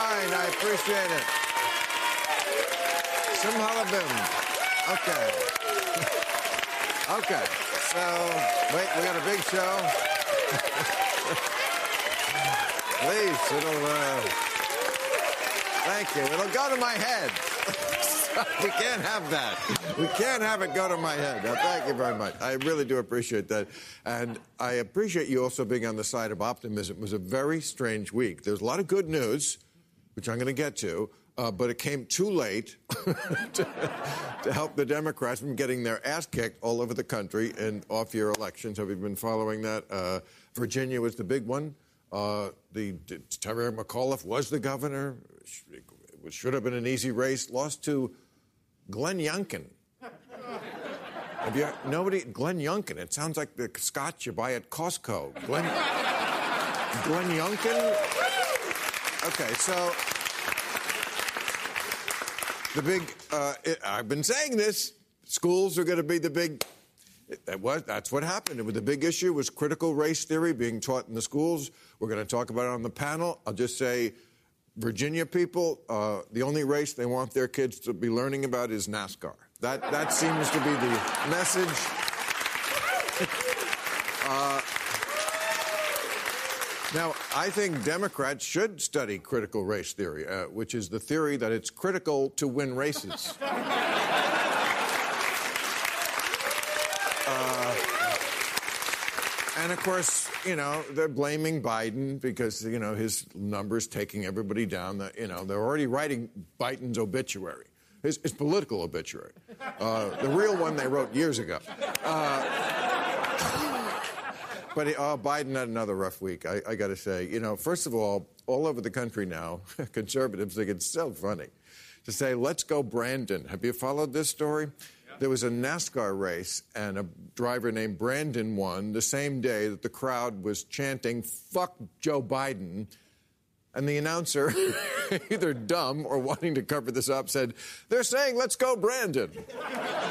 Kind. I appreciate it. Some Simhalabim. Okay. okay. So, wait, we got a big show. Please, it'll, uh, thank you. It'll go to my head. we can't have that. We can't have it go to my head. Now, thank you very much. I really do appreciate that. And I appreciate you also being on the side of optimism. It was a very strange week. There's a lot of good news, which I'm going to get to, uh, but it came too late to, to help the Democrats from getting their ass kicked all over the country in off year elections. Have you been following that? Uh, Virginia was the big one. Uh, the, Terry McAuliffe was the governor. It should have been an easy race. Lost to Glenn Youngkin. Have you nobody Glenn Youngkin? It sounds like the scotch you buy at Costco. Glenn Glenn Youngkin. Okay, so the big. Uh, I've been saying this. Schools are going to be the big. That was, that's what happened. The big issue was critical race theory being taught in the schools. We're going to talk about it on the panel. I'll just say Virginia people, uh, the only race they want their kids to be learning about is NASCAR. That, that seems to be the message. Now, I think Democrats should study critical race theory, uh, which is the theory that it's critical to win races. And of course, you know, they're blaming Biden because, you know, his numbers taking everybody down. The, you know, they're already writing Biden's obituary, his, his political obituary. Uh, the real one they wrote years ago. But uh, Biden had another rough week, I, I got to say. You know, first of all, all over the country now, conservatives think it's so funny to say, let's go Brandon. Have you followed this story? There was a NASCAR race, and a driver named Brandon won the same day that the crowd was chanting, fuck Joe Biden. And the announcer, either dumb or wanting to cover this up, said, They're saying, let's go, Brandon.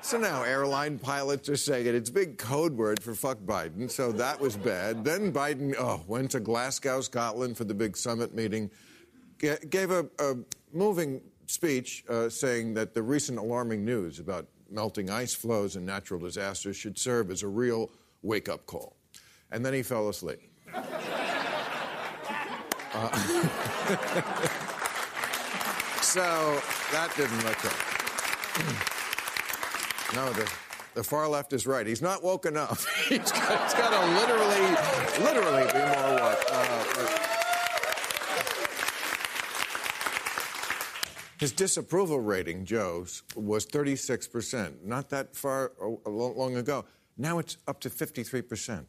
so now airline pilots are saying it. It's big code word for fuck Biden, so that was bad. Then Biden oh, went to Glasgow, Scotland for the big summit meeting, G- gave a, a moving speech uh, saying that the recent alarming news about melting ice floes and natural disasters should serve as a real wake up call. And then he fell asleep. Uh, so that didn't look good. No, the, the far left is right. He's not woken up. he's got, got to literally, literally be more woke. Uh, His disapproval rating, Joe's, was 36%. Not that far long ago. Now it's up to 53%.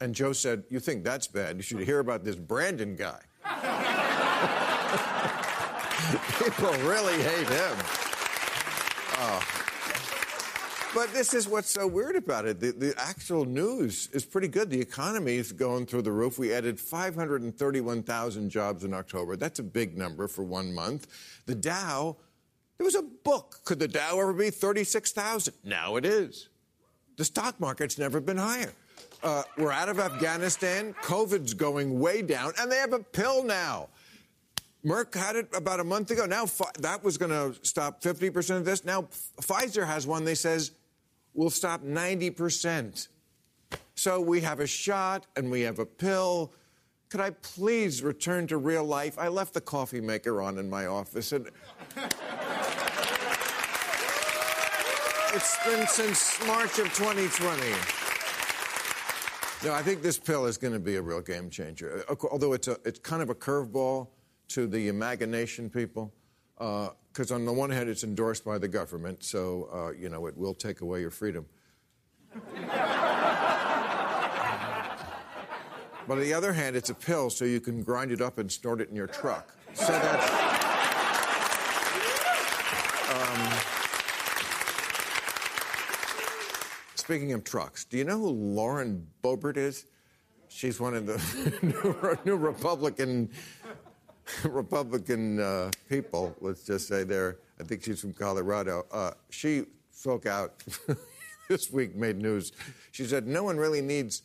And Joe said, You think that's bad? You should hear about this Brandon guy. People really hate him. Oh. But this is what's so weird about it. The, the, actual news is pretty good. The economy is going through the roof. We added 531,000 jobs in October. That's a big number for one month. The Dow, there was a book. Could the Dow ever be 36,000? Now it is. The stock market's never been higher. Uh, we're out of Afghanistan. COVID's going way down, and they have a pill now. Merck had it about a month ago. Now that was going to stop 50% of this. Now Pfizer has one. They says will stop 90%. So we have a shot and we have a pill. Could I please return to real life? I left the coffee maker on in my office and it's been since March of 2020. No, I think this pill is going to be a real game changer. Uh, although it's a, it's kind of a curveball to the imagination people. Because uh, on the one hand, it's endorsed by the government, so, uh, you know, it will take away your freedom. but on the other hand, it's a pill, so you can grind it up and snort it in your truck. So that's. Um, speaking of trucks, do you know who Lauren Boebert is? She's one of the new Republican Republican uh, people, let's just say there, I think she's from Colorado, uh, she spoke out this week, made news. She said, No one really needs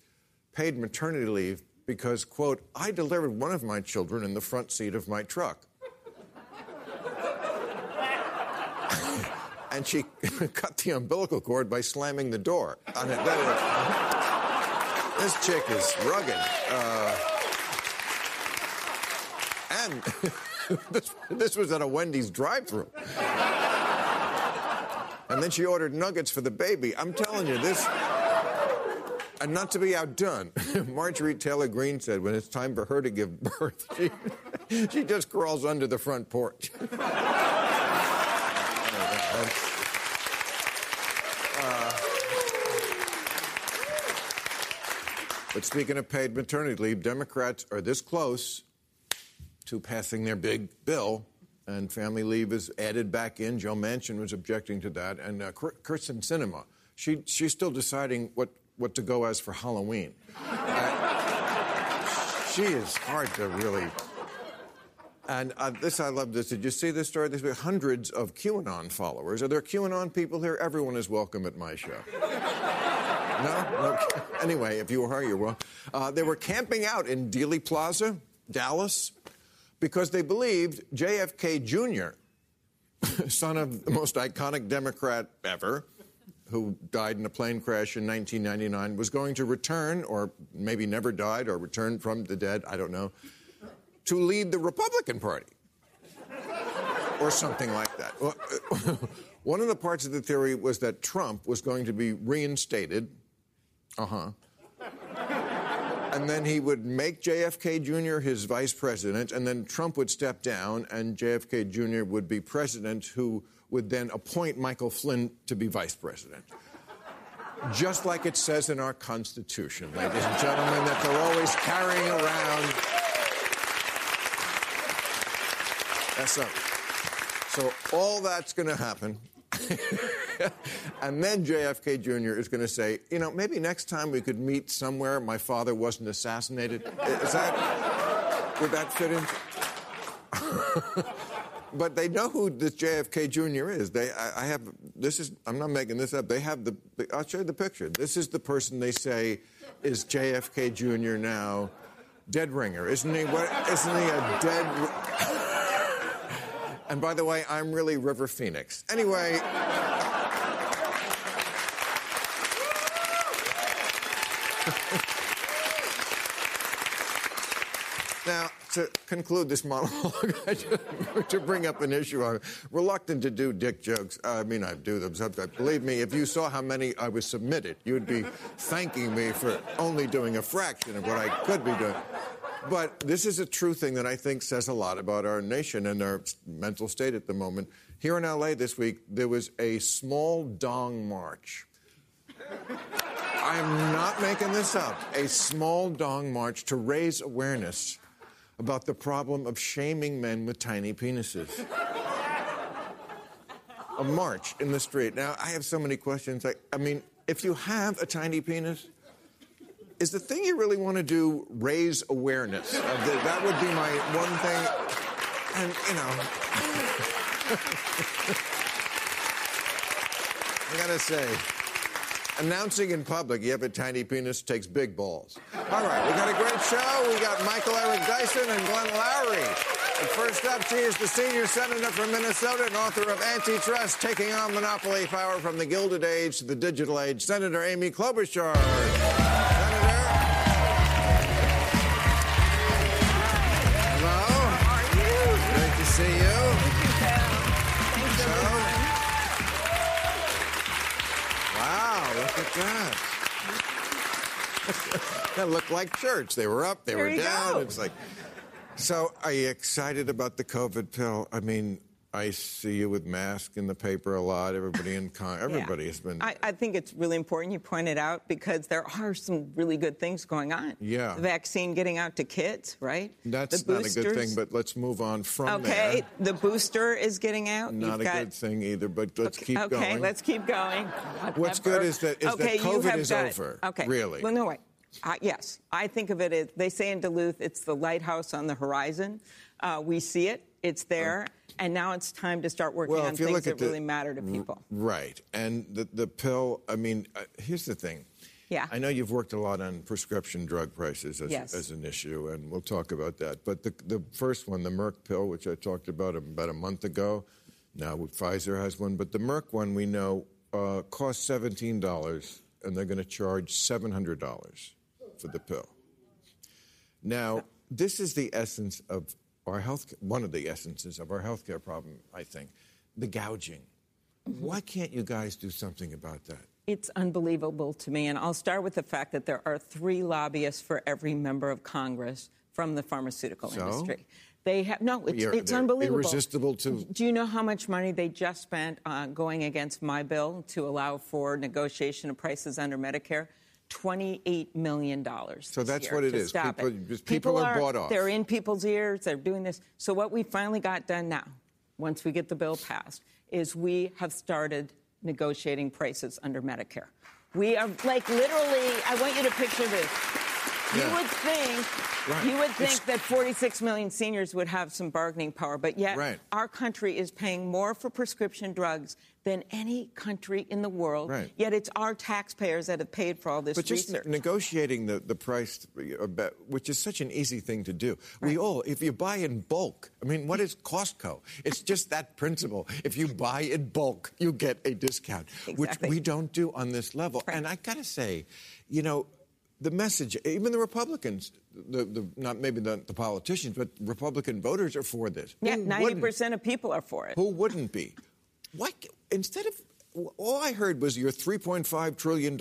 paid maternity leave because, quote, I delivered one of my children in the front seat of my truck. and she cut the umbilical cord by slamming the door on it. This chick is rugged. Uh, this, this was at a Wendy's drive-through. And then she ordered nuggets for the baby. I'm telling you, this. And not to be outdone, Marjorie Taylor Greene said when it's time for her to give birth, she, she just crawls under the front porch. Uh, but speaking of paid maternity leave, Democrats are this close to passing their big bill, and family leave is added back in. Joe Manchin was objecting to that, and uh, Kyrsten Sinema, she, she's still deciding what, what to go as for Halloween. Uh, she is hard to really. And uh, this, I love this. Did you see this story? There's hundreds of QAnon followers. Are there QAnon people here? Everyone is welcome at my show. no? no? Anyway, if you are, you're welcome. Uh, they were camping out in Dealey Plaza, Dallas, because they believed JFK Jr., son of the most iconic Democrat ever, who died in a plane crash in 1999, was going to return, or maybe never died or returned from the dead, I don't know, to lead the Republican Party. or something like that. One of the parts of the theory was that Trump was going to be reinstated. Uh huh and then he would make JFK Jr. his vice president, and then Trump would step down, and JFK Jr. would be president, who would then appoint Michael Flynn to be vice president. Just like it says in our Constitution, ladies and gentlemen, that they're always carrying around. That's up. So all that's going to happen. and then JFK Jr. is going to say, you know, maybe next time we could meet somewhere my father wasn't assassinated. Is that, would that fit in? but they know who this JFK Jr. is. They, I, I, have, this is, I'm not making this up. They have the, I'll show you the picture. This is the person they say is JFK Jr. now. Dead ringer, isn't he? What, isn't he a dead? and by the way, I'm really River Phoenix. Anyway. now, to conclude this monologue, to bring up an issue, I'm reluctant to do dick jokes. I mean, I do them sometimes. Believe me, if you saw how many I was submitted, you'd be thanking me for only doing a fraction of what I could be doing. But this is a true thing that I think says a lot about our nation and our mental state at the moment. Here in LA this week, there was a small dong march. I'm not making this up. A small dong march to raise awareness about the problem of shaming men with tiny penises. a march in the street. Now, I have so many questions. I, I mean, if you have a tiny penis, is the thing you really want to do raise awareness? Uh, the, that would be my one thing. And, you know, I gotta say, announcing in public you have a tiny penis takes big balls. All right, we got a great show. We got Michael Eric Dyson and Glenn Loury. First up, she is the senior senator from Minnesota and author of Antitrust, taking on monopoly power from the Gilded Age to the digital age. Senator Amy Klobuchar. At that. that looked like church. They were up, they There were down. go. It's like, so are you excited about the COVID pill? I mean, I see you with mask in the paper a lot. Everybody in con- everybody Yeah. has been. I, I think it's really important you point it out because there are some really good things going on. Yeah. The vaccine getting out to kids, right? that's not a good thing, but let's move on from Okay, there. the booster is getting out. Not You've a got, good thing either, but let's keep okay, going. Okay, let's keep going. What's Whatever. good is that- is that okay, you COVID is got- over, Okay. really. Well, no, way. Uh, yes, I think of it as they say in Duluth, it's the lighthouse on the horizon. Uh, we see it, it's there, and now it's time to start working Well, on things that the- really matter to people. Right. And the, the pill, I mean, uh, here's the thing. Yeah. I know you've worked a lot on prescription drug prices as, Yes. as an issue, and we'll talk about that. But the, the first one, the Merck pill, which I talked about about a month ago, now Pfizer has one, but the Merck one we know uh, costs $17, and they're going to charge $700 for the pill. Now, this is the essence of our health, one of the essences of our healthcare problem, I think, the gouging. Why can't you guys do something about that? It's unbelievable to me. And I'll start with the fact that there are three lobbyists for every member of Congress from the pharmaceutical So? industry. They have no, it's, it's unbelievable. irresistible to- Do you know how much money they just spent uh, going against my bill to allow for negotiation of prices under Medicare? $28 million. So that's year what it. Stop People- it. just people are bought off. They're in people's ears. They're doing this. So what we finally got done now, once we get the bill passed, is we have started negotiating prices under Medicare. We are like literally. I want you to picture this. You would think. Right. You would It's- think that 46 million seniors would have some bargaining power, but yet Right. our country is paying more for prescription drugs than any country in the world. Right. Yet it's our taxpayers that have paid for all this But just research. ne- negotiating the, the price, uh, which is such an easy thing to do. We all, if you buy in bulk, I mean, what is Costco? It's just that principle. If you buy in bulk, you get a discount, which we don't do on this level. And I got to say, you know, the message, even the Republicans, the, the, not maybe the, the politicians, but Republican voters are for this. yeah, Who 90 wouldn't? percent of people are for it. Who wouldn't be? Why, instead of, all I heard was your $3.5 trillion,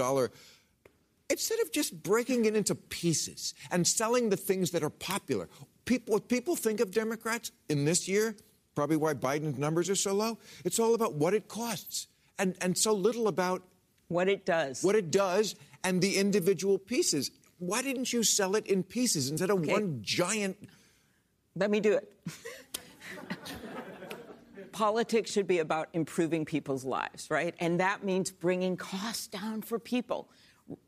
instead of just breaking it into pieces and selling the things that are popular, people, what people think of Democrats in this year, probably why Biden's numbers are so low, it's all about what it costs and, and so little about What it does. what it does and the individual pieces. Why didn't you sell it in pieces instead of Okay. one giant? Let me do it. Politics should be about improving people's lives, right? And that means bringing costs down for people.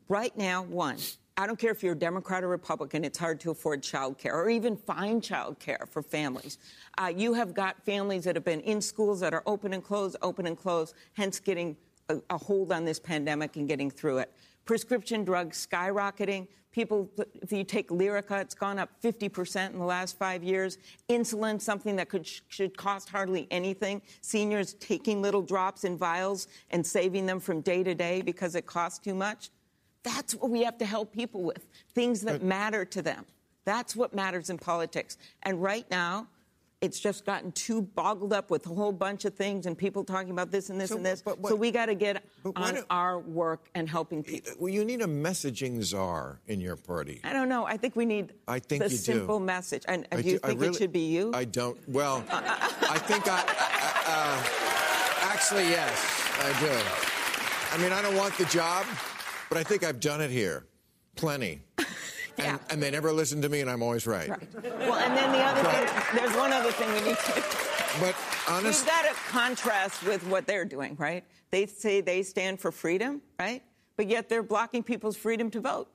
Right now, one, I don't care if you're a Democrat or Republican, it's hard to afford child care or even find child care for families. Uh, you have got families that have been in schools that are open and closed, open and closed, hence getting a, a hold on this pandemic and getting through it. Prescription drugs skyrocketing. People, if you take Lyrica, it's gone up 50% in the last five years. Insulin, something that could, should cost hardly anything. Seniors taking little drops in vials and saving them from day to day because it costs too much. That's what we have to help people with things that matter to them. That's what matters in politics. And right now, it's just gotten too boggled up with a whole bunch of things and people talking about this and this So and this. what- but so we got to get on don't- our work and helping people. Well, you need a messaging czar in your party. I don't know. I think we need I think the you do. simple message. And I do you I think really- it should be you? I don't. Well, I think I. Uh, actually, yes, I do. I mean, I don't want the job, but I think I've done it here, plenty. Yeah. And, and they never listen to me, and I'm always right. Right. Well, and then the other thing, there's one other thing we need to. But honest, We've got to contrast with what they're doing, right? They say they stand for freedom, right? But yet they're blocking people's freedom to vote.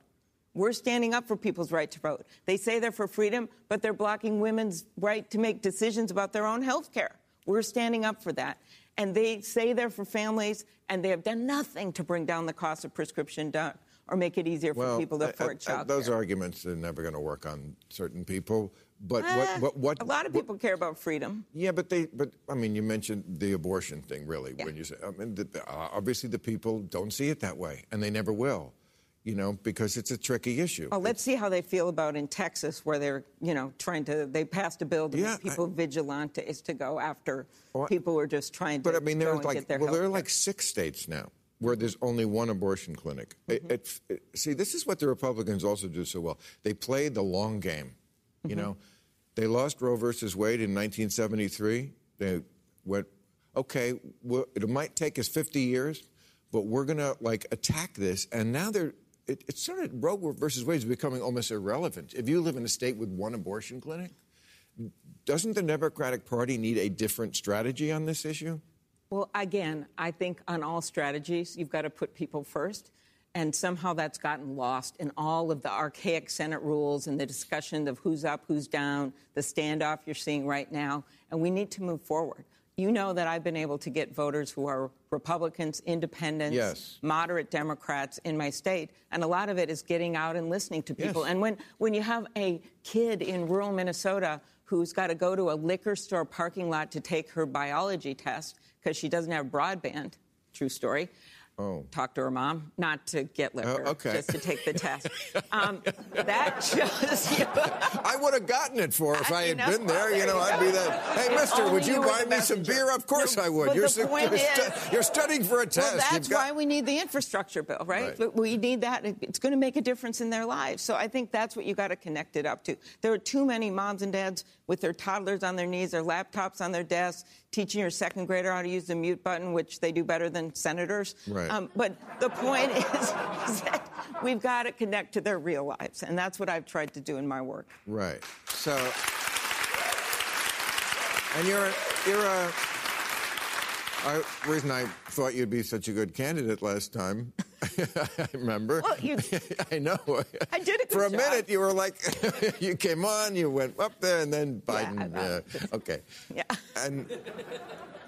We're standing up for people's right to vote. They say they're for freedom, but they're blocking women's right to make decisions about their own health care. We're standing up for that. And they say they're for families, and they have done nothing to bring down the cost of prescription drugs or make it easier for people to afford child Those arguments are never going to work on certain people. But Eh, what, what, what, a lot of what- people care about freedom. Yeah, but they, but I mean, you mentioned the abortion thing, really, Yeah. when you say, I mean, the, the- uh, obviously the people don't see it that way, and they never will, you know, because it's a tricky issue. Well, let's see how they feel about in Texas, where they're, you know, trying to. They passed a bill to Yeah, make people vigilantes to go after Well, people who are just trying to But I mean, go there's and like, well, there are like six states now where there's only one abortion clinic. Mm-hmm. it- it- see, this is what the Republicans also do so well. They play the long game. You Mm-hmm. know, they lost Roe versus Wade in 1973. They went, okay, well, it might take us 50 years, but we're going to like attack this. And now they're, it, it's sort of Roe versus Wade is becoming almost irrelevant. If you live in a state with one abortion clinic, doesn't the Democratic Party need a different strategy on this issue? Well, again, I think on all strategies, you've got to put people first. And somehow that's gotten lost in all of the archaic Senate rules and the discussion of who's up, who's down, the standoff you're seeing right now. And we need to move forward. You know that I've been able to get voters who are Republicans, independents, Yes. moderate Democrats in my state. And a lot of it is getting out and listening to people. Yes. And when, when you have a kid in rural Minnesota who's got to go to a liquor store parking lot to take her biology test because she doesn't have broadband, true story. Oh. Talk to her mom, not to get liquor, Oh, okay. just to take the test. Um, that shows you. I would have gotten it for her if I had know, been there. well, You know, I'd be that. Hey, If Mister, would you you buy me some beer? Of course No, I would. You're, the su- point you're, stu- you're studying for a test. Well, that's got- why we need the infrastructure bill, right? Right. We need that. It's going to make a difference in their lives. So I think that's what you got to connect it up to. There are too many moms and dads with their toddlers on their knees, their laptops on their desks, teaching your second grader how to use the mute button, which they do better than senators. Right. Um, but the point is, is that we've got to connect to their real lives, and that's what I've tried to do in my work. Right. So, and you're you're a. I, reason I thought you'd be such a good candidate last time, I remember. Well, you- I know. I did a good For a job. minute, you were like, you came on, you went up there, and then Biden. Yeah, okay. Yeah. And,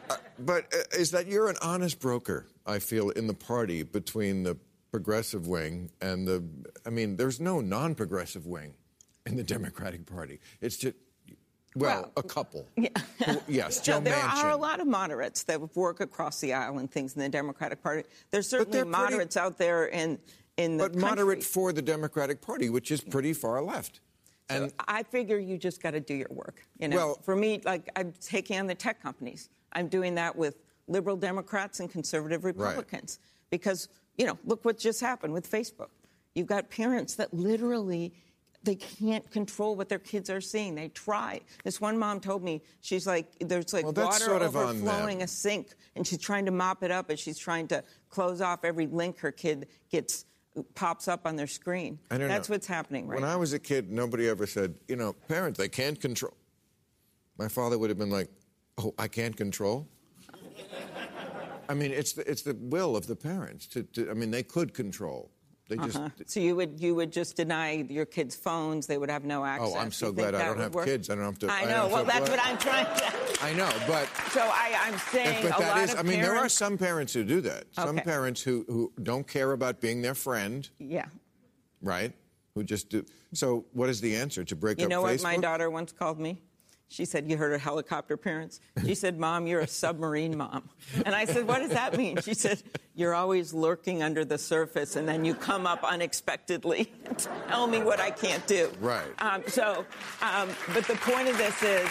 uh, but uh, is that you're an honest broker? I feel in the party between the progressive wing and the. I mean, there's no non-progressive wing in the Democratic Party. It's just. Well, Well, a couple. Yeah. Who- Yes, Joe No, there Manchin. are a lot of moderates that work across the aisle and things in the Democratic Party. There's certainly they're pretty- moderates out there in in the but moderate for the Democratic Party, which is pretty far left. And I figure you just got to do your work. You know, Well- for me, like I'm taking on the tech companies. I'm doing that with liberal Democrats and conservative Republicans because you know, look what just happened with Facebook. You've got parents that literally they can't control what their kids are seeing. They try. This one mom told me she's like, there's like Well, water sort of overflowing a sink, and she's trying to mop it up, and she's trying to close off every link her kid gets pops up on their screen. I don't That's know. what's happening right when now. I was a kid, nobody ever said, you know, parents, they can't control. My father would have been like, oh, I can't control? I mean, it's the, it's the will of the parents. To, to, I mean, they could control. They just. Uh-huh. So you would you would just deny your kids' phones? They would have no access. Oh, I'm so glad I don't have work? kids. I don't have to- I I know. don't well, that's what I'm trying to. I know, but. So I, I'm saying But a that lot is, I mean, there are some parents who do that. Some parents who, who don't care about being their friend, Yeah. right? Who just do. So, what is the answer? To break You up You know Facebook? what my daughter once called me? She said, You heard her helicopter parents? She said, Mom, you're a submarine mom. And I said, What does that mean? She said, You're always lurking under the surface and then you come up unexpectedly and tell me what I can't do. Right. Um, so, um, but the point of this is,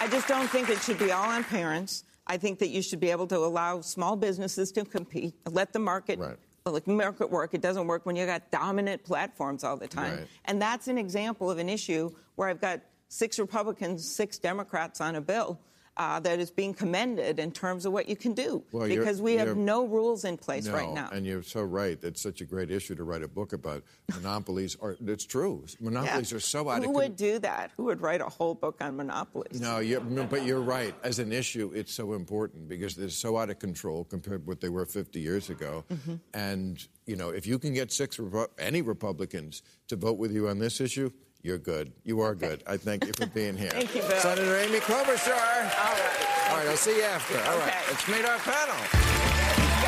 I just don't think it should be all on parents. I think that you should be able to allow small businesses to compete, let the market Right. like market work. It doesn't work when you got dominant platforms all the time. Right. And that's an example of an issue where I've got six Republicans, six Democrats on a bill uh, that is being commended in terms of what you can do. Well, because we have no rules in place no, right now. and you're so right. It's such a great issue to write a book about. Monopolies are. It's true. Monopolies Yeah. are so out Who of. Who would do that? Who would write a whole book on monopolies? No, you no, but you're right. As an issue, it's so important because they're so out of control compared to what they were 50 years ago. And you know, if you can get six any Republicans to vote with you on this issue, You're good. You are good. I thank you for being here. Thank you, Bill. Senator Amy Klobuchar. All right. All right, I'll see you after. All right, Okay. let's meet our panel.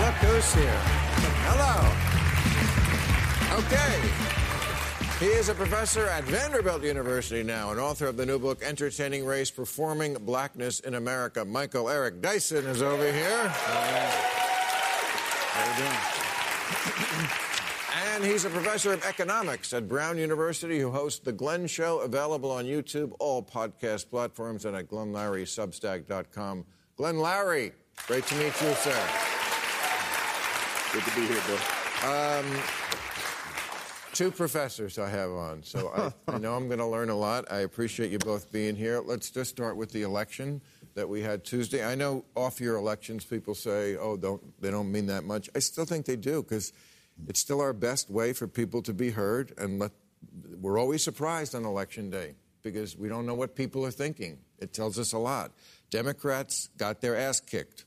Look who's here. Hello. Okay. He is a professor at Vanderbilt University now and author of the new book, Entertaining Race Performing Blackness in America. Michael Eric Dyson is over here. How you doing? And he's a professor of economics at Brown University who hosts The Glenn Show, available on YouTube, all podcast platforms, and at glennloury.substack.com. Glenn Loury, great to meet you, sir. Good to be here, Bill. Um, two professors I have on, so I, I know I'm going to learn a lot. I appreciate you both being here. Let's just start with the election that we had Tuesday. I know off-year elections, people say, "Oh, don't they don't mean that much." I still think they do because it's still our best way for people to be heard. And let, we're always surprised on election day because we don't know what people are thinking. It tells us a lot. Democrats got their ass kicked.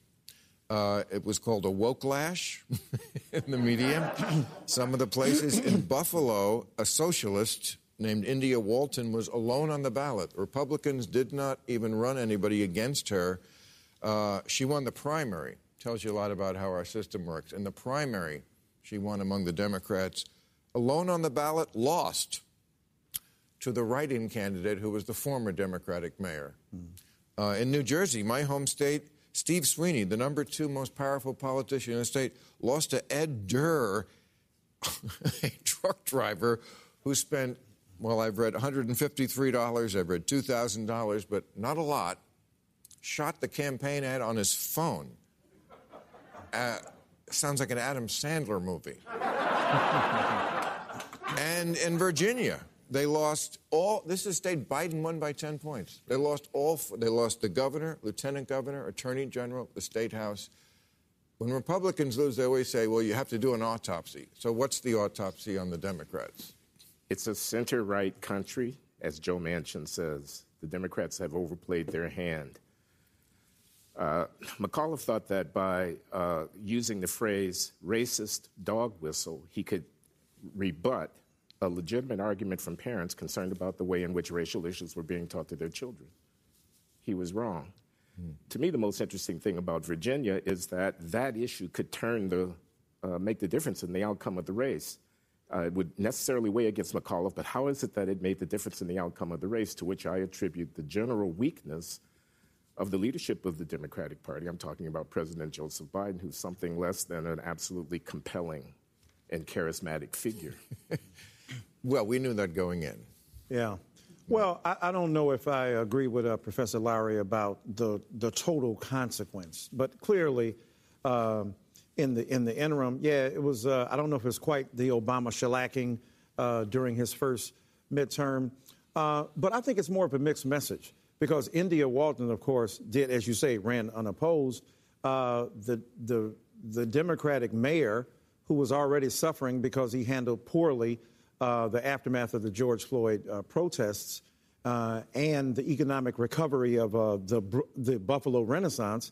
Uh, it was called a woke lash in the media. Some of the places in Buffalo, a socialist named India Walton was alone on the ballot. Republicans did not even run anybody against her. Uh, she won the primary. Tells you a lot about how our system works. In the primary, she won among the Democrats. Alone on the ballot, lost to the write-in candidate who was the former Democratic mayor. Uh, in New Jersey, my home state, Steve Sweeney, the number two most powerful politician in the state, lost to Ed Durr, a truck driver who spent, well, I've read $153, I've read $2,000, but not a lot, shot the campaign ad on his phone. Uh, sounds like an Adam Sandler movie. And in Virginia, they lost all. This is a state Biden won by 10 points. They lost all. They lost the governor, lieutenant governor, attorney general, the state house. When Republicans lose, they always say, "Well, you have to do an autopsy." So, what's the autopsy on the Democrats? It's a center right country, as Joe Manchin says. The Democrats have overplayed their hand. Uh, McAuliffe thought that by uh, using the phrase racist dog whistle, he could rebut a legitimate argument from parents concerned about the way in which racial issues were being taught to their children. He was wrong. To me, the most interesting thing about Virginia is that that issue could turn the, uh, make the difference in the outcome of the race. Uh, it would necessarily weigh against McAuliffe, but how is it that it made the difference in the outcome of the race, to which I attribute the general weakness of the leadership of the Democratic Party? I'm talking about President Joseph Biden, who's something less than an absolutely compelling and charismatic figure. Well, we knew that going in. Yeah. Well, I, I don't know if I agree with uh, Professor Loury about the the total consequence, but clearly, um, in the in the interim, yeah, it was. Uh, I don't know if it was quite the Obama shellacking uh, during his first midterm, uh, but I think it's more of a mixed message because India Walton, of course, did as you say, ran unopposed. Uh, the the the Democratic mayor who was already suffering because he handled poorly uh, the aftermath of the George Floyd uh, protests and the economic recovery of the, the Buffalo Renaissance.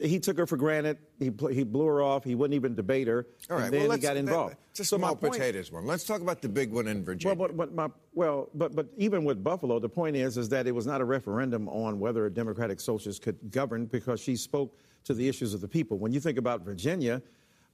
He took her for granted. He, he blew her off. He wouldn't even debate her. All right. and then well, he got involved. It's a So my small point- potatoes one. Let's talk about the big one in Virginia. well, but, but my, well, but but even with Buffalo, the point is is that it was not a referendum on whether a Democratic socialist could govern because she spoke to the issues of the people. When you think about Virginia,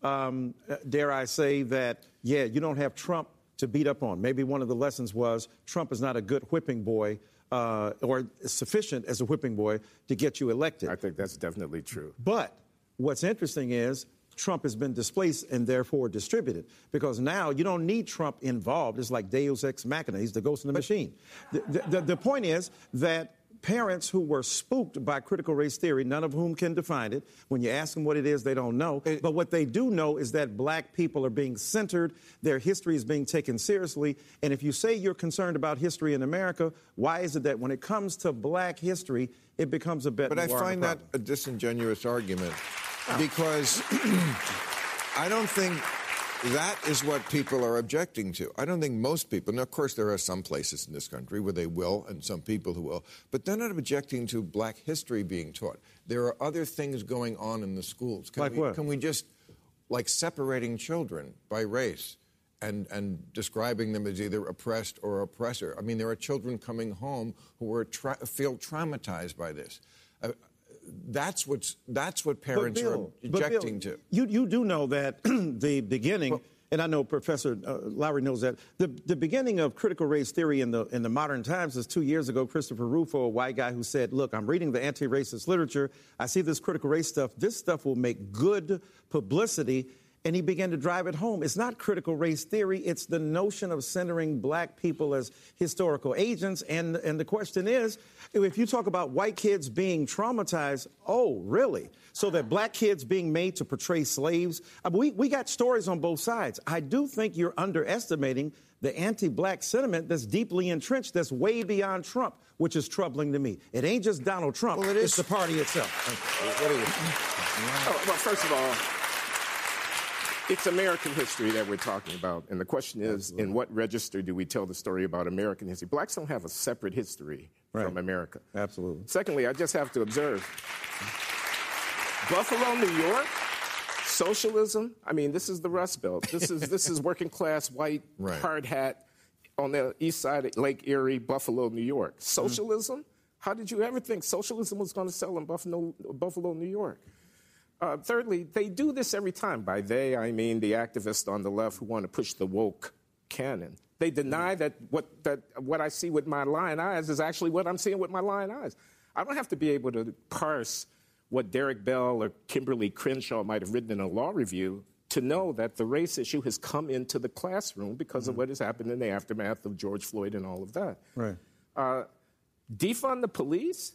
um, dare I say that yeah, you don't have Trump to beat up on. Maybe one of the lessons was Trump is not a good whipping boy. Uh, or sufficient as a whipping boy to get you elected. I think that's definitely true. But what's interesting is Trump has been displaced and therefore distributed because now you don't need Trump involved. It's like Deus ex machina. He's the ghost in the machine. The, the, the, the point is that parents who were spooked by critical race theory, none of whom can define it, when you ask them what it is, they don't know. but what they do know is that black people are being centered, their history is being taken seriously. And if you say you're concerned about history in America, why is it that when it comes to black history, it becomes a bet? But I the war on find that a disingenuous argument because I don't think that is what people are objecting to. I don't think most people, and of course there are some places in this country where they will and some people who will, but they're not objecting to black history being taught. There are other things going on in the schools. Can Like we, what? Can we just like separating children by race and, and describing them as either oppressed or oppressor. I mean, there are children coming home who are tra- feel traumatized by this. Uh, that's what's that's what parents Bill, are objecting Bill, to. You you do know that the beginning. and I know Professor uh, Loury knows that the, the beginning of critical race theory in the in the modern times is two years ago. Christopher Rufo, a white guy, who said, "Look, I'm reading the anti-racist literature. I see this critical race stuff. This stuff will make good publicity." And he began to drive it home. It's not critical race theory, it's the notion of centering black people as historical agents. And, and the question is if you talk about white kids being traumatized, oh, really? So that black kids being made to portray slaves? I mean, we, we got stories on both sides. I do think you're underestimating the anti black sentiment that's deeply entrenched, that's way beyond Trump, which is troubling to me. It ain't just Donald Trump, well, it it's the party itself. What you? Oh, well, first of all, it's American history that we're talking about. And the question is, Absolutely. in what register do we tell the story about American history? Blacks don't have a separate history right. from America. Absolutely. Secondly, I just have to observe Buffalo, New York, socialism. I mean, this is the Rust Belt. This is, this is working class, white, right. hard hat on the east side of Lake Erie, Buffalo, New York. Socialism? Mm-hmm. How did you ever think socialism was going to sell in Buffalo, Buffalo New York? Uh, thirdly, they do this every time. By they, I mean the activists on the left who want to push the woke canon. They deny that what, that what I see with my lion eyes is actually what I'm seeing with my lion eyes. I don't have to be able to parse what Derek Bell or Kimberlé Crenshaw might have written in a law review to know that the race issue has come into the classroom because mm-hmm. of what has happened in the aftermath of George Floyd and all of that. Right. Uh, defund the police?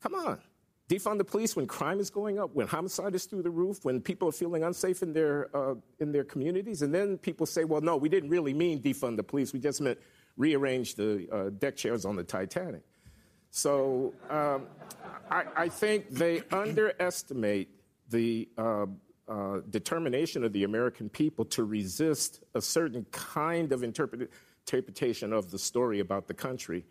Come on defund the police when crime is going up, when homicide is through the roof, when people are feeling unsafe in their, uh, in their communities. And then people say, well, no, we didn't really mean defund the police. We just meant rearrange the uh, deck chairs on the Titanic. So um, I, I, think they underestimate the uh, uh, determination of the American people to resist a certain kind of interpret- interpretation of the story about the country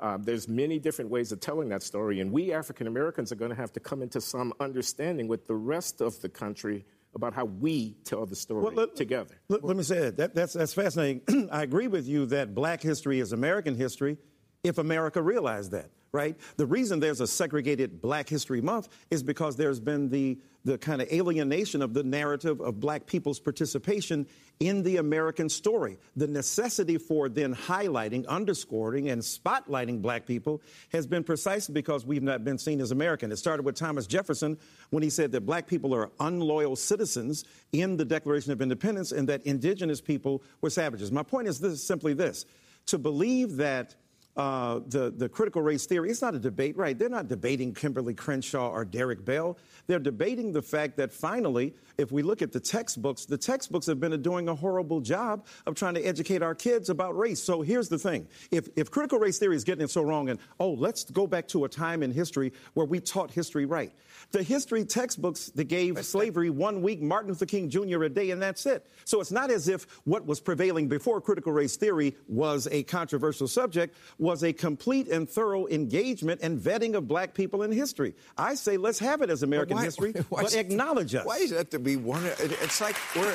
uh, there's many different ways of telling that story, and we African Americans are going to have to come into some understanding with the rest of the country about how we tell the story well, let, together. Let, let, me say that. that that's, that's fascinating. I agree with you that black history is American history if America realized that right? The reason there's a segregated Black History Month is because there's been the, the kind of alienation of the narrative of black people's participation in the American story. The necessity for then highlighting, underscoring, and spotlighting black people has been precisely because we've not been seen as American. It started with Thomas Jefferson when he said that black people are unloyal citizens in the Declaration of Independence and that indigenous people were savages. My point is this, simply this to believe that uh, the, the critical race theory. It's not a debate, right? They're not debating Kimberlé Crenshaw or Derek Bell. They're debating the fact that finally, if we look at the textbooks, the textbooks have been doing a horrible job of trying to educate our kids about race. So here's the thing if, if critical race theory is getting it so wrong, and oh, let's go back to a time in history where we taught history right. The history textbooks that gave slavery one week, Martin Luther King Jr. a day, and that's it. So it's not as if what was prevailing before critical race theory was a controversial subject, was a complete and thorough engagement and vetting of black people in history. I say let's have it as American why, history, but acknowledge us. Why is that to be one? It's like we're,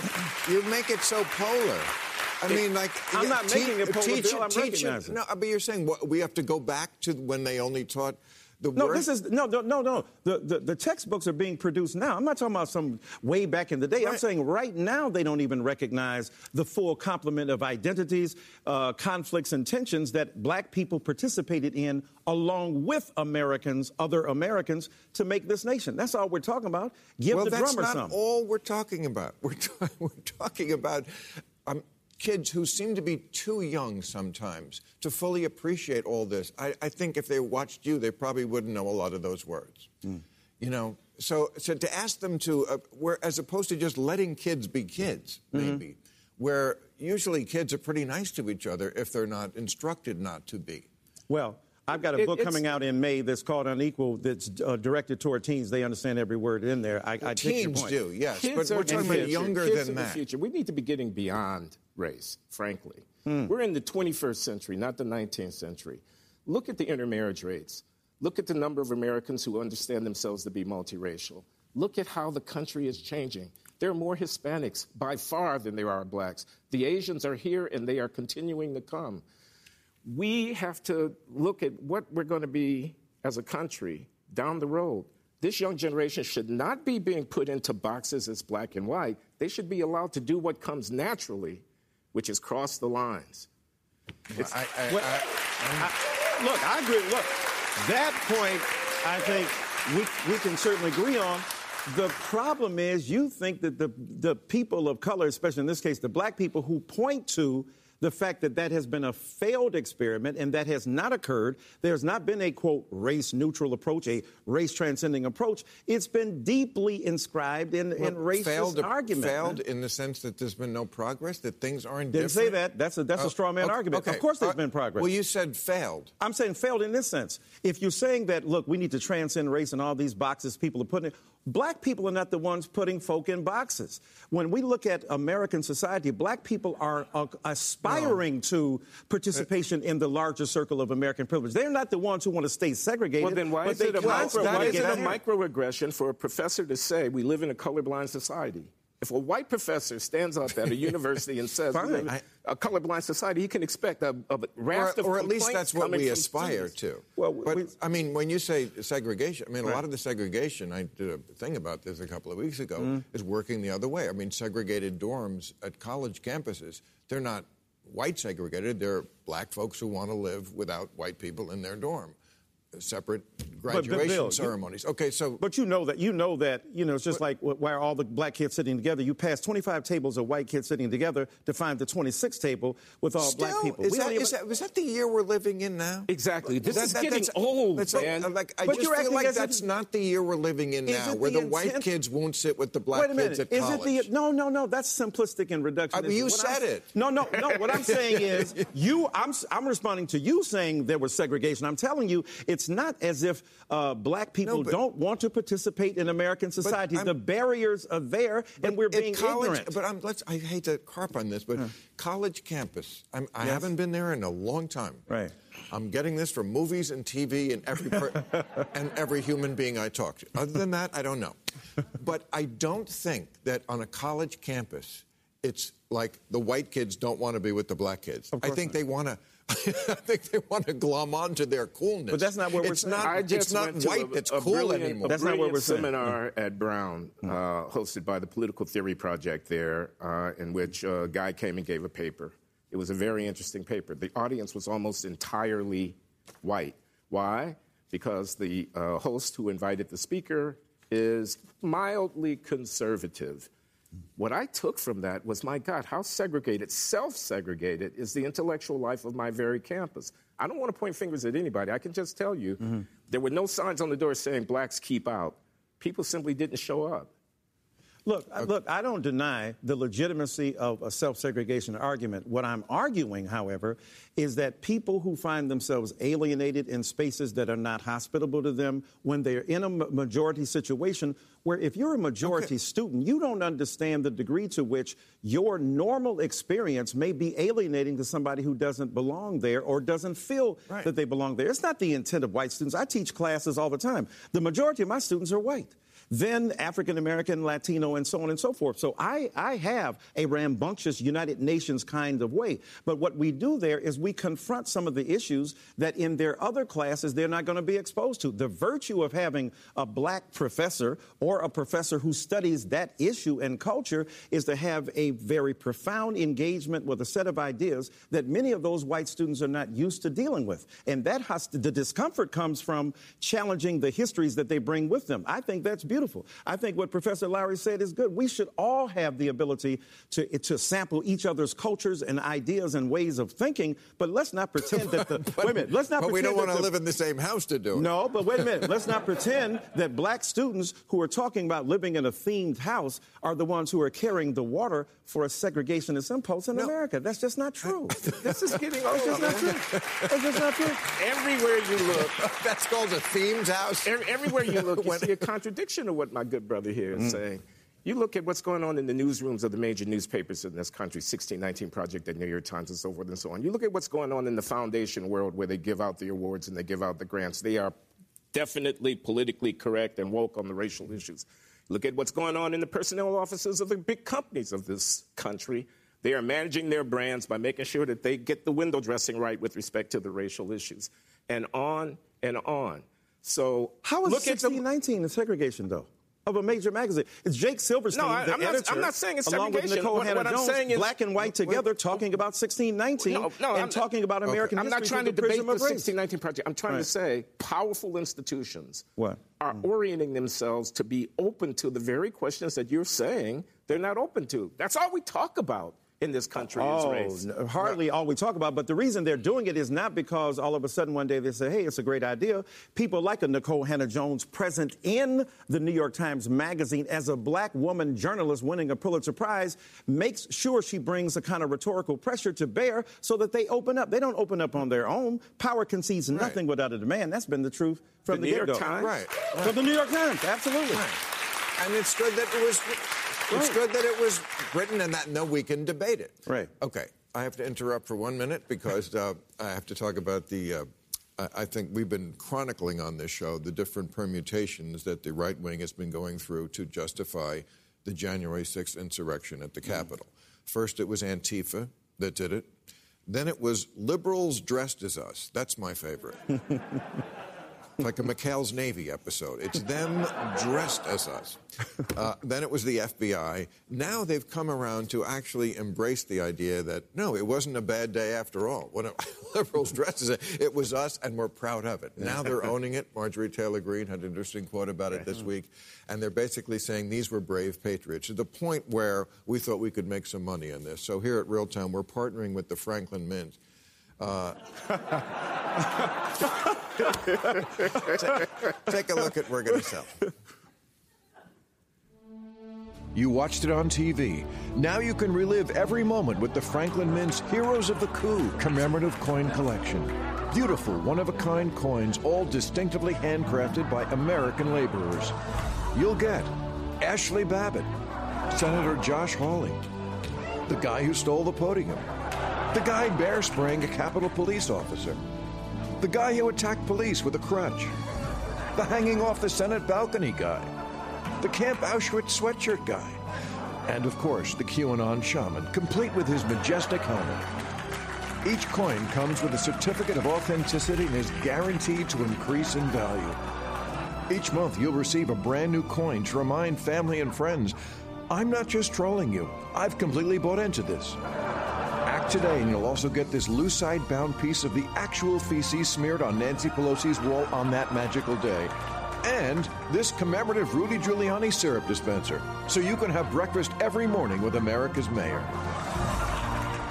you make it so polar. I mean, like I'm not te- making it polar. Teach, Bill, I'm teach, recognizing. No, but you're saying what, we have to go back to when they only taught the no, this is no, no, no, no. The, the, the textbooks are being produced now. I'm not talking about some way back in the day. Right. I'm saying right now they don't even recognize the full complement of identities, uh, conflicts, and tensions that black people participated in along with Americans, other Americans, to make this nation. That's all we're talking about. Give well, the drummer some. Well, that's not all we're talking about. We're, we're talking about. Um, kids who seem to be too young sometimes to fully appreciate all this. I, I think if they watched you, they probably wouldn't know a lot of those words. Mm. You know, so, so to ask them to, uh, where, as opposed to just letting kids be kids, mm-hmm. maybe, mm-hmm. where usually kids are pretty nice to each other if they're not instructed not to be. Well, I've got a book coming out in May that's called Unequal that's uh, directed toward teens. They understand every word in there. I, I teens do, yes. Kids but we're talking about younger kids than that. The future. We need to be getting beyond race, frankly. Hmm. We're in the 21st century, not the 19th century. Look at the intermarriage rates. Look at the number of Americans who understand themselves to be multiracial. Look at how the country is changing. There are more Hispanics by far than there are blacks. The Asians are here and they are continuing to come. We have to look at what we're going to be as a country down the road. This young generation should not be being put into boxes as black and white. They should be allowed to do what comes naturally, which has crossed the lines. I, I, Well, I- look, I agree. Look, that point, I think we, we can certainly agree on. The problem is, you think that the, the people of color, especially in this case, the black people who point to the fact that that has been a failed experiment and that has not occurred. There's not been a quote race neutral approach, a race transcending approach. It's been deeply inscribed in, in racist failed, argument. Failed in the sense that there's been no progress, that things aren't Didn't say that. That's a- that's a straw man okay, argument. Of course there's Uh, been progress. Well, you said failed. I'm saying failed in this sense. If you're saying that, look, we need to transcend race and all these boxes people are putting in, black people are not the ones putting folk in boxes. When we look at American society, black people are uh, aspiring to participation in the larger circle of American privilege. They're not the ones who want to stay segregated. Well, then why but is it a, micro, why is a microaggression for a professor to say we live in a colorblind society? If a white professor stands up at a university and says Fine. I- a colorblind society, he can expect a, a Or, raft of or at least that's what we aspire students. to. Well, but we- I mean, when you say segregation, I mean, a lot of the segregation, I did a thing about this a couple of weeks ago, Mm-hmm. is working the other way. I mean, segregated dorms at college campuses, they're not white segregated, they're black folks who want to live without white people in their dorm. Separate Bill, graduation you- ceremonies. okay, so But you know that you know that you know it's just like why are all the black kids sitting together. You pass 25 tables of white kids sitting together to find the 26th table with all black people. Is that, even- is, that, is that the year we're living in now? Exactly. This That- is that- getting that's- old, that's man. Like, I But just you're feel acting like as if- that's not the year we're living in now, where the the white intent- kids won't sit with the black Wait a minute. kids at Is college. it the no, no, no? That's simplistic and reductionist. I mean, you What said I'm- it. No, no, no. What I'm saying is, you. I'm. I'm responding to you saying there was segregation. I'm telling you, it's not as if uh, black people No, but- don't want to participate in American society. The barriers are there, and we're being college, ignorant. But I'm, let's, I hate to harp on this, but college campus, I'm, I Yes. haven't been there in a long time. Right. I'm getting this from movies and TV and every per, and every human being I talk to. Other than that, I don't know. But I don't think that on a college campus, it's like the white kids don't want to be with the black kids. I think not. they want to. I think they want to glom onto their coolness. But that's not what we're it's saying. Not, it's not white a, that's a cool brilliant, anymore. A That's not what brilliant we're saying. seminar at Brown, uh, hosted by the Political Theory Project there, uh, in which a guy came and gave a paper. It was a very interesting paper. The audience was almost entirely white. Why? Because the uh, host who invited the speaker is mildly conservative. What I took from that was, my God, how segregated, self segregated is the intellectual life of my very campus. I don't want to point fingers at anybody. I can just tell you mm-hmm. there were no signs on the door saying blacks keep out. People simply didn't show up. Look, uh, I- look, I don't deny the legitimacy of a self-segregation argument. What I'm arguing, however, is that people who find themselves alienated in spaces that are not hospitable to them, when they're in a majority situation, where if you're a majority student, you don't understand the degree to which your normal experience may be alienating to somebody who doesn't belong there or doesn't feel Right. that they belong there. It's not the intent of white students. I teach classes all the time. The majority of my students are white then African American, Latino, and so on and so forth. So I, I have a rambunctious United Nations kind of way. But what we do there is we confront some of the issues that in their other classes they're not going to be exposed to. The virtue of having a black professor or a professor who studies that issue and culture is to have a very profound engagement with a set of ideas that many of those white students are not used to dealing with. And that has to, the discomfort comes from challenging the histories that they bring with them. I think that's beautiful. I think what Professor Loury said is good. We should all have the ability to, to sample each other's cultures and ideas and ways of thinking, but let's not pretend that the wait a minute, let's not pretend. but we don't want to live in the same house to do it. no, but wait a minute. Let's not pretend that black students who are talking about living in a themed house are the ones who are carrying the water for a segregationist impulse in America. That's just not true. This is getting old. That's just not true. That's just not true. Everywhere you look, That's called a themed house. Everywhere you look, you When- see a contradiction of what my good brother here is mm. saying. You look at what's going on in the newsrooms of the major newspapers in this country, 1619 Project, the New York Times, and so forth and so on. You look at what's going on in the foundation world where they give out the awards and they give out the grants. They are definitely politically correct and woke on the racial issues. Look at what's going on in the personnel offices of the big companies of this country. They are managing their brands by making sure that they get the window dressing right with respect to the racial issues, and on and on. So How is look the 1619 the segregation, though? Of a major magazine, it's Jake Silverstein, No, I- the I'm not- editor, I'm not saying it's along with segregation. Nikole What- Hannah what Jones, saying is- black and white together, talking about 1619 No, no, and I'm- talking about American I'm not trying to debate the 1619 project. I'm trying Right. to say powerful institutions What? are orienting themselves to be open to the very questions that you're saying they're not open to. That's all we talk about in this country is Oh, race. no, hardly all we talk about. But the reason they're doing it is not because all of a sudden one day they say, hey, it's a great idea. People like a Nikole Hannah-Jones present in the New York Times Magazine as a black woman journalist winning a Pulitzer Prize makes sure she brings a kind of rhetorical pressure to bear so that they open up. They don't open up on their own. Power concedes nothing without a demand. That's been the truth from The the, New York. Times? Right. From the New York Times, absolutely. And it's good that it was. It's good that it was written, and that no, we can debate it. Right. Okay. I have to interrupt for one minute because uh, I have to talk about the. Uh, I I think we've been chronicling on this show the different permutations that the right wing has been going through to justify the January 6th insurrection at the Capitol. First, it was Antifa that did it. Then it was liberals dressed as us. That's my favorite. like a McHale's Navy episode. It's them dressed as us. Uh, then it was the FBI. Now they've come around to actually embrace the idea that no, it wasn't a bad day after all. When liberals dressed as it, it was us, and we're proud of it. Now they're owning it. Marjorie Taylor Greene had an interesting quote about it this week, and they're basically saying these were brave patriots. To the point where we thought we could make some money in this. So here at Real Time, we're partnering with the Franklin Mint. Uh, take a look at we're to sell. You watched it on TV. Now you can relive every moment with the Franklin Mint's Heroes of the Coup commemorative coin collection. Beautiful, one of a kind coins, all distinctively handcrafted by American laborers. You'll get Ashli Babbitt, Senator Josh Hawley, the guy who stole the podium, the guy bear spraying a Capitol police officer, the guy who attacked police with a crutch, the hanging off the Senate balcony guy, the Camp Auschwitz sweatshirt guy, and of course the QAnon shaman, complete with his majestic helmet. Each coin comes with a certificate of authenticity and is guaranteed to increase in value. Each month you'll receive a brand new coin to remind family and friends I'm not just trolling you, I've completely bought into this. Today, and you'll also get this lucite bound piece of the actual feces smeared on Nancy Pelosi's wall on that magical day. And this commemorative Rudy Giuliani syrup dispenser, so you can have breakfast every morning with America's mayor.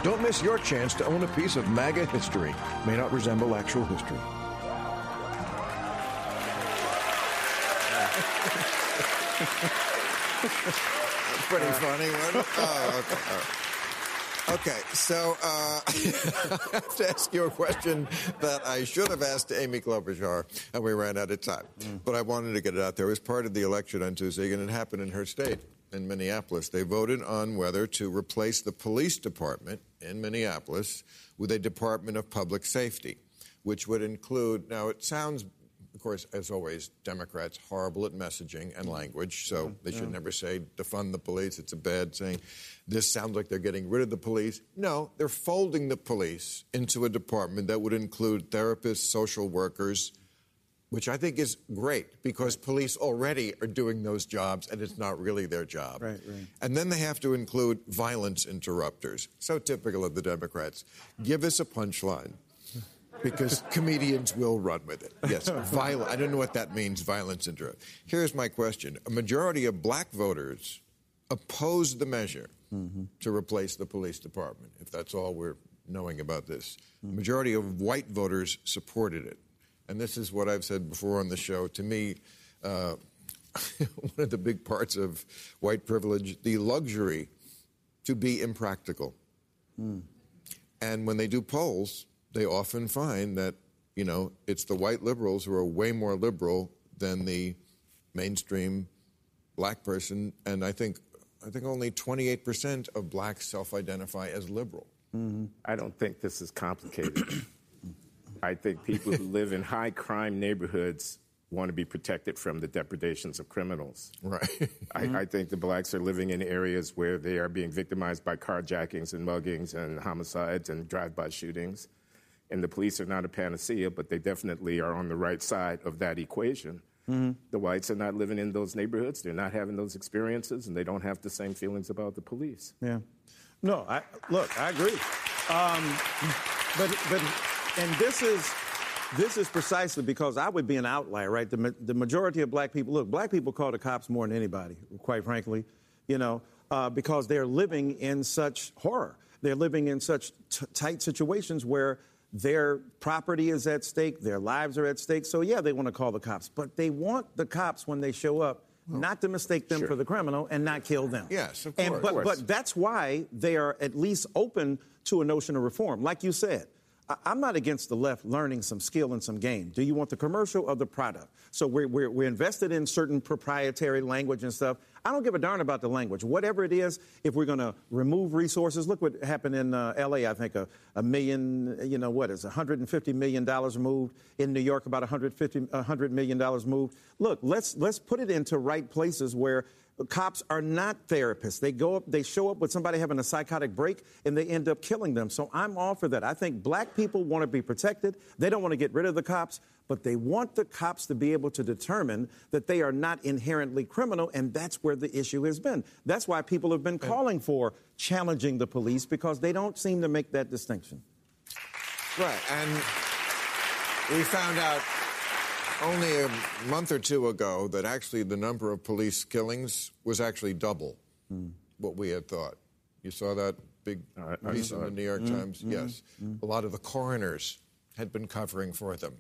Don't miss your chance to own a piece of MAGA history. May not resemble actual history. Pretty funny. It? Oh, okay. Oh. Okay, so uh, I have to ask you a question that I should have asked Amy Klobuchar, and we ran out of time. But I wanted to get it out there. It was part of the election on Tuesday, and it happened in her state, in Minneapolis. They voted on whether to replace the police department in Minneapolis with a Department of Public Safety, which would include, now it sounds of course, as always, Democrats horrible at messaging and mm-hmm. language, so mm-hmm. they should mm-hmm. never say defund the police. It's a bad saying. This sounds like they're getting rid of the police. No, they're folding the police into a department that would include therapists, social workers, which I think is great because police already are doing those jobs and it's not really their job. Right, right. And then they have to include violence interrupters. So typical of the Democrats. Give us a punchline because comedians will run with it. Yes, violent. I don't know what that means, violence interrupt. Here's my question. A majority of black voters opposed the measure to replace the police department, if that's all we're knowing about this. A majority of white voters supported it. And this is what I've said before on the show. To me, uh, one of the big parts of white privilege, the luxury to be impractical. And when they do polls, they often find that, you know, it's the white liberals who are way more liberal than the mainstream black person. And I think, I think only 28% of blacks self identify as liberal. Mm-hmm. I don't think this is complicated. I think people who live in high crime neighborhoods want to be protected from the depredations of criminals. Right. I, mm-hmm. I, think the blacks are living in areas where they are being victimized by carjackings and muggings and homicides and drive-by shootings. And the police are not a panacea, but they definitely are on the right side of that equation. Mm-hmm. The whites are not living in those neighborhoods. They're not having those experiences, and they don't have the same feelings about the police. Yeah. No, I, look, I agree. Um, but, but, and this is, this is precisely because I would be an outlier, right? The, the majority of black people, look, black people call the cops more than anybody, quite frankly, you know, uh, because they're living in such horror. They're living in such t- tight situations where their property is at stake, their lives are at stake. So, yeah, they want to call the cops, but they want the cops when they show up not to mistake them sure. for the criminal and not kill them. Yes, of course. And, but, of course. but that's why they are at least open to a notion of reform. Like you said, I'm not against the left learning some skill and some game. Do you want the commercial or the product? So we're, we're, we're, invested in certain proprietary language and stuff. I don't give a darn about the language. Whatever it is, if we're going to remove resources, look what happened in uh, L.A. I think a, a, million, you know, what is 150 million dollars moved in New York, about 150 100 million dollars moved. Look, let's let's put it into right places where cops are not therapists. They go up, they show up with somebody having a psychotic break, and they end up killing them. So I'm all for that. I think black people want to be protected. They don't want to get rid of the cops, but they want the cops to be able to determine that they are not inherently criminal, and that's where the issue has been. That's why people have been calling for challenging the police because they don't seem to make that distinction. Right, and we found out only a month or two ago that actually the number of police killings was actually double mm. what we had thought. You saw that big piece in the New York mm. Times? Mm. Yes. A lot of the coroners had been covering for them.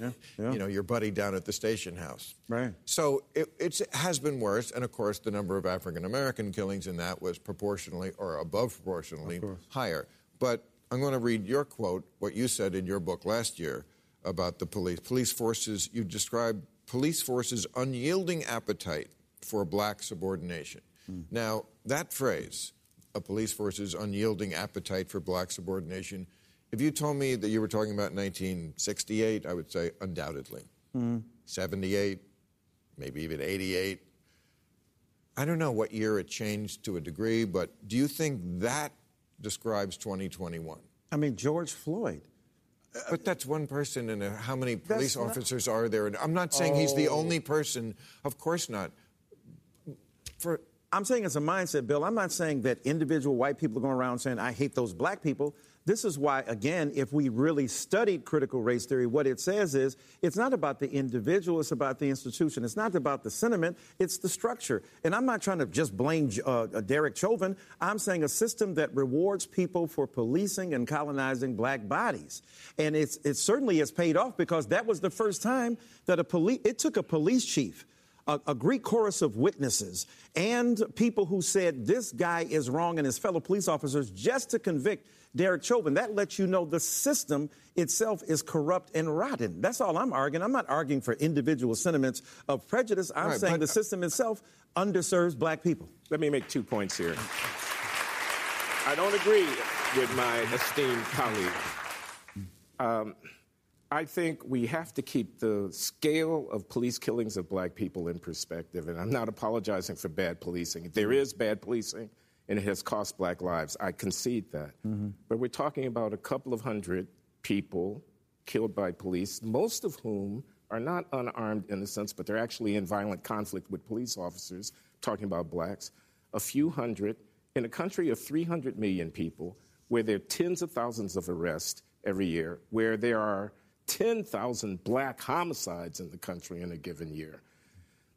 Yeah, yeah. you know, your buddy down at the station house. Right. So it has been worse, and of course, the number of African American killings in that was proportionally or above proportionally higher. But I'm going to read your quote, what you said in your book last year about the police. Police forces, you describe police forces' unyielding appetite for black subordination. Mm. Now, that phrase, a police force's unyielding appetite for black subordination, if you told me that you were talking about 1968, I would say undoubtedly. Mm. 78, maybe even 88. I don't know what year it changed to a degree, but do you think that describes 2021? I mean, George Floyd but that's one person, and how many police not... officers are there? And I'm not saying oh. he's the oh. only person. Of course not. For I'm saying it's a mindset, Bill. I'm not saying that individual white people are going around saying, I hate those black people. This is why, again, if we really studied critical race theory, what it says is it's not about the individual, it's about the institution. It's not about the sentiment, it's the structure. And I'm not trying to just blame uh, uh, Derek Chauvin. I'm saying a system that rewards people for policing and colonizing black bodies. And it's, it certainly has paid off because that was the first time that a police, it took a police chief a, a, Greek chorus of witnesses and people who said this guy is wrong and his fellow police officers just to convict Derek Chauvin. That lets you know the system itself is corrupt and rotten. That's all I'm arguing. I'm not arguing for individual sentiments of prejudice. I'm right, saying but, the system itself underserves black people. Let me make two points here. I don't agree with my esteemed colleague. Um, I think we have to keep the scale of police killings of black people in perspective. And I'm not apologizing for bad policing. There is bad policing and it has cost black lives. I concede that. Mm-hmm. But we're talking about a couple of hundred people killed by police, most of whom are not unarmed innocents, but they're actually in violent conflict with police officers, talking about blacks. A few hundred in a country of 300 million people, where there are tens of thousands of arrests every year, where there are 10,000 black homicides in the country in a given year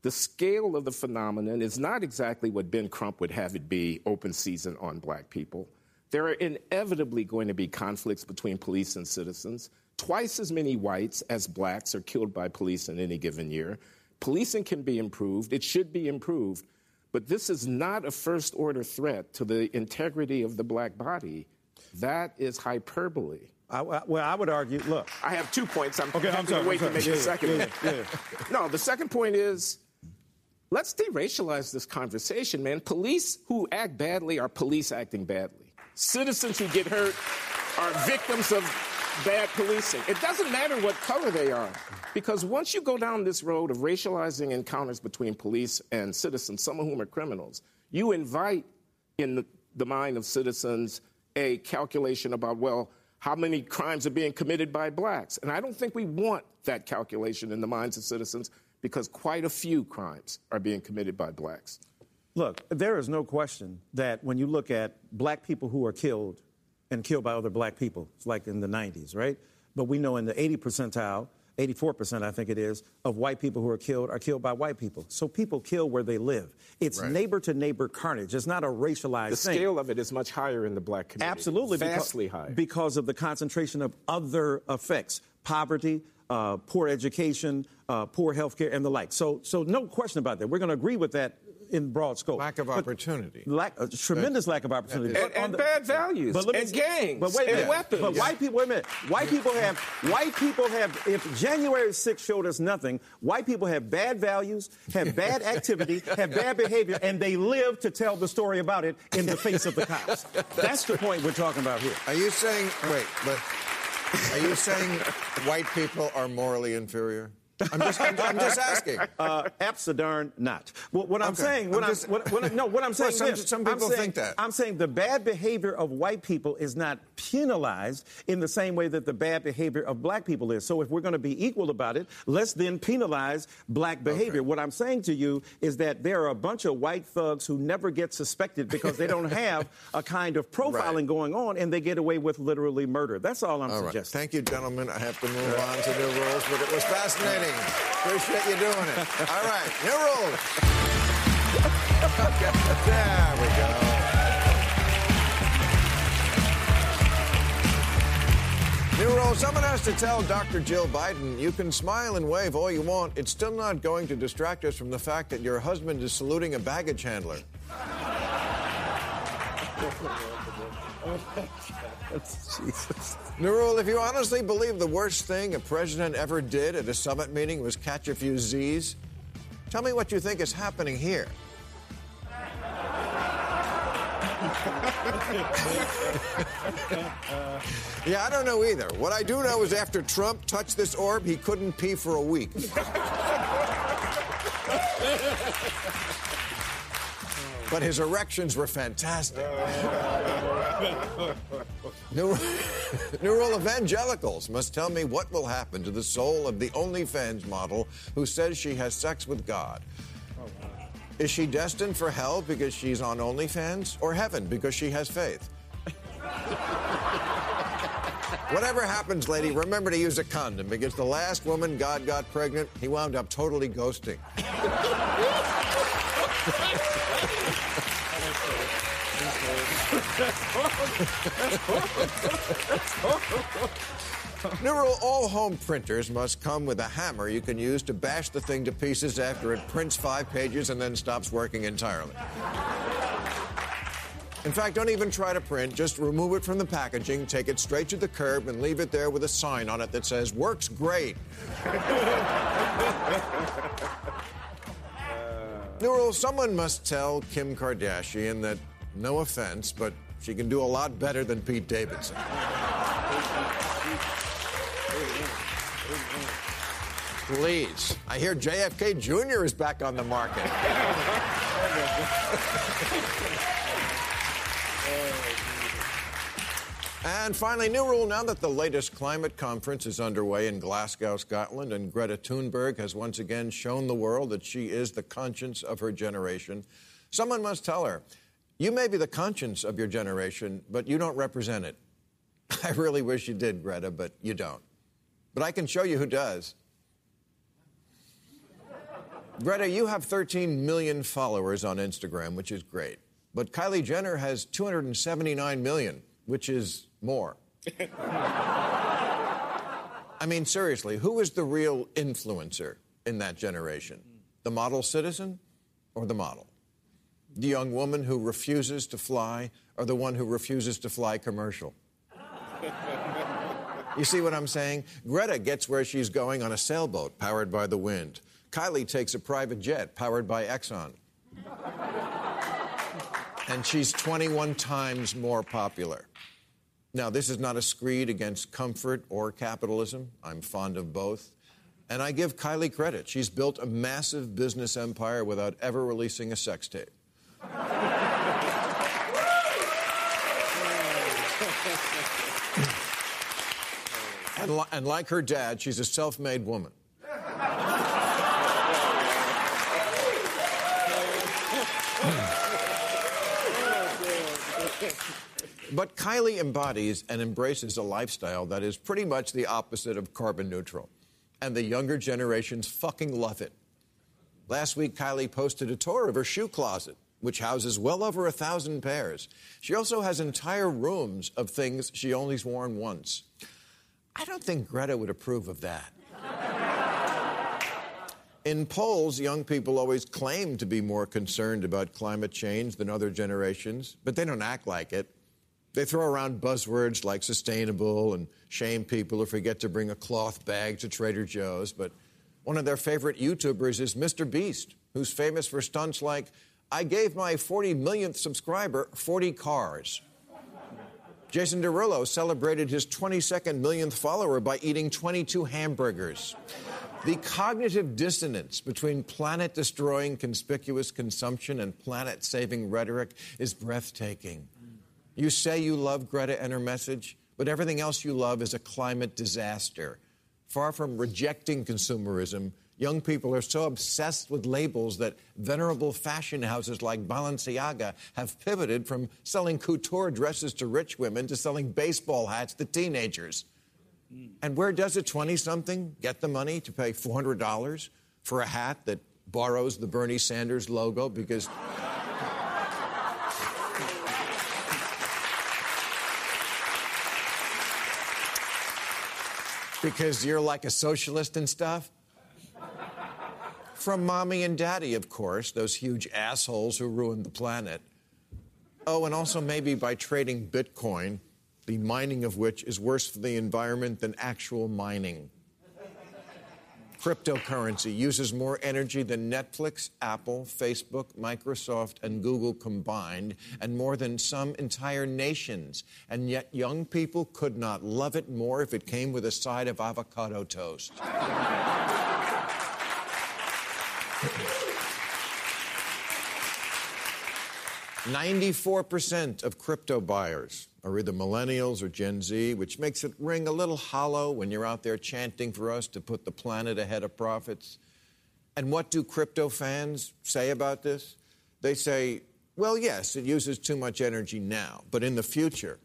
the scale of the phenomenon is not exactly what Ben Crump would have it be open season on black people. There are inevitably going to be conflicts between police and citizens. Twice as many whites as blacks are killed by police in any given year. Policing can be improved, it should be improved, but this is not a first order threat to the integrity of the black body. That is hyperbole. I, well, I would argue. Look, I have two points. I'm okay. I'm sorry, wait to make yeah, the second. Yeah, yeah, no, the second point is let's deracialize this conversation, man. Police who act badly are police acting badly. Citizens who get hurt are victims of bad policing. It doesn't matter what color they are, because once you go down this road of racializing encounters between police and citizens, some of whom are criminals, you invite in the, the mind of citizens a calculation about, well, how many crimes are being committed by blacks? And I don't think we want that calculation in the minds of citizens because quite a few crimes are being committed by blacks. Look, there is no question that when you look at black people who are killed and killed by other black people, it's like in the 90s, right? But we know in the 80 percentile, 84%, I think it is, of white people who are killed are killed by white people. So people kill where they live. It's Right. neighbor to neighbor carnage. It's not a racialized The thing. scale of it is much higher in the black community. Absolutely. Vastly because, higher. Because of the concentration of other effects poverty, uh, poor education, uh, poor health care, and the like. So, so, no question about that. We're going to agree with that in broad scope. Lack of But opportunity. Lack, a tremendous lack of opportunity. And- But on and bad values, let me- and gangs, but wait a and minute. weapons. But white people, wait a minute. White people have, white people have, if January 6th showed us nothing, white people have bad values, have bad activity, have bad behavior, and they live to tell the story about it in the face of the cops. That's the point we're talking about here. Are you saying, wait, but are you saying white people are morally inferior? I'm just, I'm, I'm just asking. Uh, darn not. What, what I'm Okay. saying, what I'm I'm, just- what, what, no, what I'm saying, some- is, some people saying- think that. I'm saying the bad behavior of white people is not penalized in the same way that the bad behavior of black people is. So if we're going to be equal about it, let's then penalize black behavior. What I'm saying to you is that there are a bunch of white thugs who never get suspected because they don't have a kind of profiling Right. going on, and they get away with literally murder. That's all I'm All right. suggesting. Thank you, gentlemen. I have to move on to new rules, but it was fascinating. Appreciate you doing it. All right, new rules. Okay, there we go. New rule. Someone has to tell Dr. Jill Biden, you can smile and wave all you want. It's still not going to distract us from the fact that your husband is saluting a baggage handler. New rule. If you honestly believe the worst thing a president ever did at a summit meeting was catch a few Z's, tell me what you think is happening here. yeah, I don't know either. What I do know is after Trump touched this orb, he couldn't pee for a week. but his erections were fantastic. New, new rule evangelicals must tell me what will happen to the soul of the OnlyFans model who says she has sex with God. Is she destined for hell because she's on OnlyFans or heaven because she has faith? Whatever happens, lady, remember to use a condom because the last woman God got pregnant, he wound up totally ghosting. New rule all home printers must come with a hammer you can use to bash the thing to pieces after it prints five pages and then stops working entirely. In fact, don't even try to print. Just remove it from the packaging, take it straight to the curb, and leave it there with a sign on it that says, Works great. New rule someone must tell Kim Kardashian that, no offense, but she can do a lot better than Pete Davidson. Please. I hear JFK Jr. is back on the market. And finally, new rule now that the latest climate conference is underway in Glasgow, Scotland, and Greta Thunberg has once again shown the world that she is the conscience of her generation. Someone must tell her, you may be the conscience of your generation, but you don't represent it. I really wish you did, Greta, but you don't. But I can show you who does. Greta, you have 13 million followers on Instagram, which is great. But Kylie Jenner has 279 million, which is more. I mean, seriously, who is the real influencer in that generation? The model citizen or the model? The young woman who refuses to fly or the one who refuses to fly commercial? You see what I'm saying? Greta gets where she's going on a sailboat powered by the wind. Kylie takes a private jet powered by Exxon. And she's 21 times more popular. Now, this is not a screed against comfort or capitalism. I'm fond of both. And I give Kylie credit. She's built a massive business empire without ever releasing a sex tape. And, li- and like her dad, she's a self made woman. But Kylie embodies and embraces a lifestyle that is pretty much the opposite of carbon neutral. And the younger generations fucking love it. Last week, Kylie posted a tour of her shoe closet, which houses well over a thousand pairs. She also has entire rooms of things she only's worn once. I don't think Greta would approve of that. In polls, young people always claim to be more concerned about climate change than other generations, but they don't act like it. They throw around buzzwords like sustainable and shame people who forget to bring a cloth bag to Trader Joe's. But one of their favorite YouTubers is Mr. Beast, who's famous for stunts like, I gave my 40 millionth subscriber 40 cars. Jason Derulo celebrated his 22nd millionth follower by eating 22 hamburgers. The cognitive dissonance between planet destroying conspicuous consumption and planet saving rhetoric is breathtaking. You say you love Greta and her message, but everything else you love is a climate disaster. Far from rejecting consumerism, young people are so obsessed with labels that venerable fashion houses like Balenciaga have pivoted from selling couture dresses to rich women to selling baseball hats to teenagers. And where does a 20 something get the money to pay $400 for a hat that borrows the Bernie Sanders logo because because you're like a socialist and stuff? From mommy and daddy, of course, those huge assholes who ruined the planet. Oh, and also maybe by trading Bitcoin, the mining of which is worse for the environment than actual mining. Cryptocurrency uses more energy than Netflix, Apple, Facebook, Microsoft, and Google combined, and more than some entire nations. And yet, young people could not love it more if it came with a side of avocado toast. 94% of crypto buyers are either millennials or Gen Z, which makes it ring a little hollow when you're out there chanting for us to put the planet ahead of profits. And what do crypto fans say about this? They say, well, yes, it uses too much energy now, but in the future,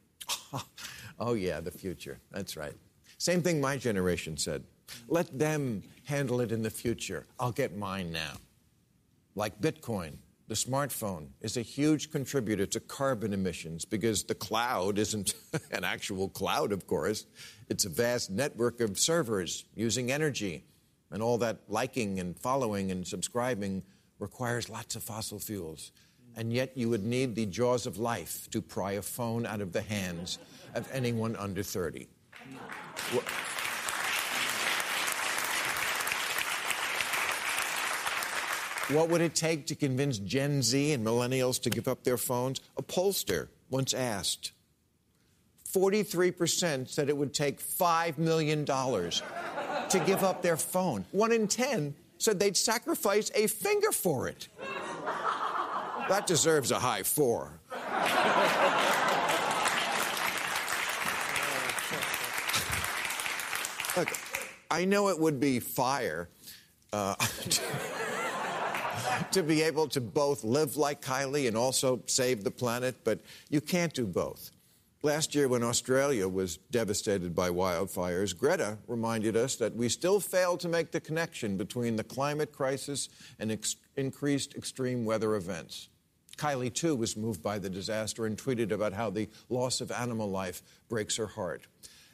oh, yeah, the future. That's right. Same thing my generation said. Let them handle it in the future. I'll get mine now. Like Bitcoin the smartphone is a huge contributor to carbon emissions because the cloud isn't an actual cloud, of course. It's a vast network of servers using energy. And all that liking and following and subscribing requires lots of fossil fuels. And yet, you would need the jaws of life to pry a phone out of the hands of anyone under 30. What would it take to convince Gen Z and millennials to give up their phones? A pollster once asked. 43% said it would take $5 million to give up their phone. One in 10 said they'd sacrifice a finger for it. That deserves a high four. Look, I know it would be fire. Uh, to be able to both live like Kylie and also save the planet, but you can't do both. Last year, when Australia was devastated by wildfires, Greta reminded us that we still fail to make the connection between the climate crisis and ex- increased extreme weather events. Kylie, too, was moved by the disaster and tweeted about how the loss of animal life breaks her heart.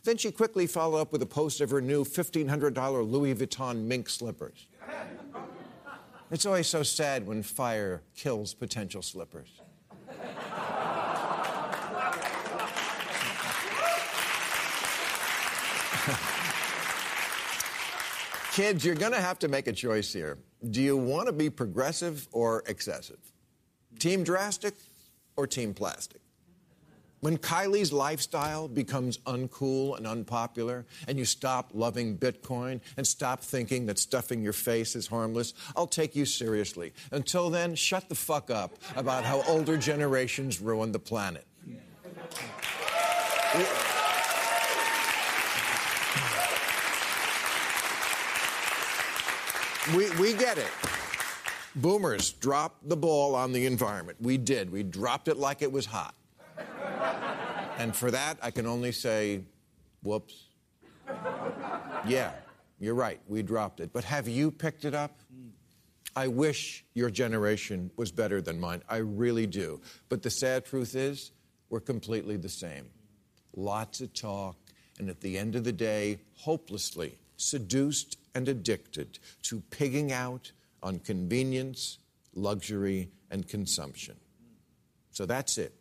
Then she quickly followed up with a post of her new $1,500 Louis Vuitton mink slippers. It's always so sad when fire kills potential slippers. Kids, you're going to have to make a choice here. Do you want to be progressive or excessive? Team drastic or team plastic? When Kylie's lifestyle becomes uncool and unpopular, and you stop loving Bitcoin and stop thinking that stuffing your face is harmless, I'll take you seriously. Until then, shut the fuck up about how older generations ruin the planet. We, we get it. Boomers dropped the ball on the environment. We did. We dropped it like it was hot. And for that, I can only say, whoops. Yeah, you're right. We dropped it. But have you picked it up? I wish your generation was better than mine. I really do. But the sad truth is, we're completely the same. Lots of talk, and at the end of the day, hopelessly seduced and addicted to pigging out on convenience, luxury, and consumption. So that's it.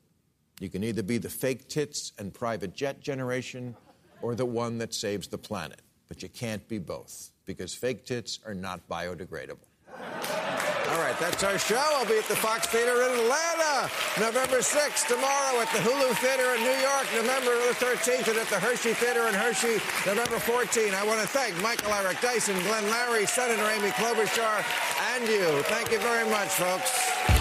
You can either be the fake tits and private jet generation or the one that saves the planet. But you can't be both because fake tits are not biodegradable. All right, that's our show. I'll be at the Fox Theater in Atlanta November 6th, tomorrow at the Hulu Theater in New York, November the 13th, and at the Hershey Theater in Hershey, November 14th. I want to thank Michael Eric Dyson, Glenn Loury, Senator Amy Klobuchar, and you. Thank you very much, folks.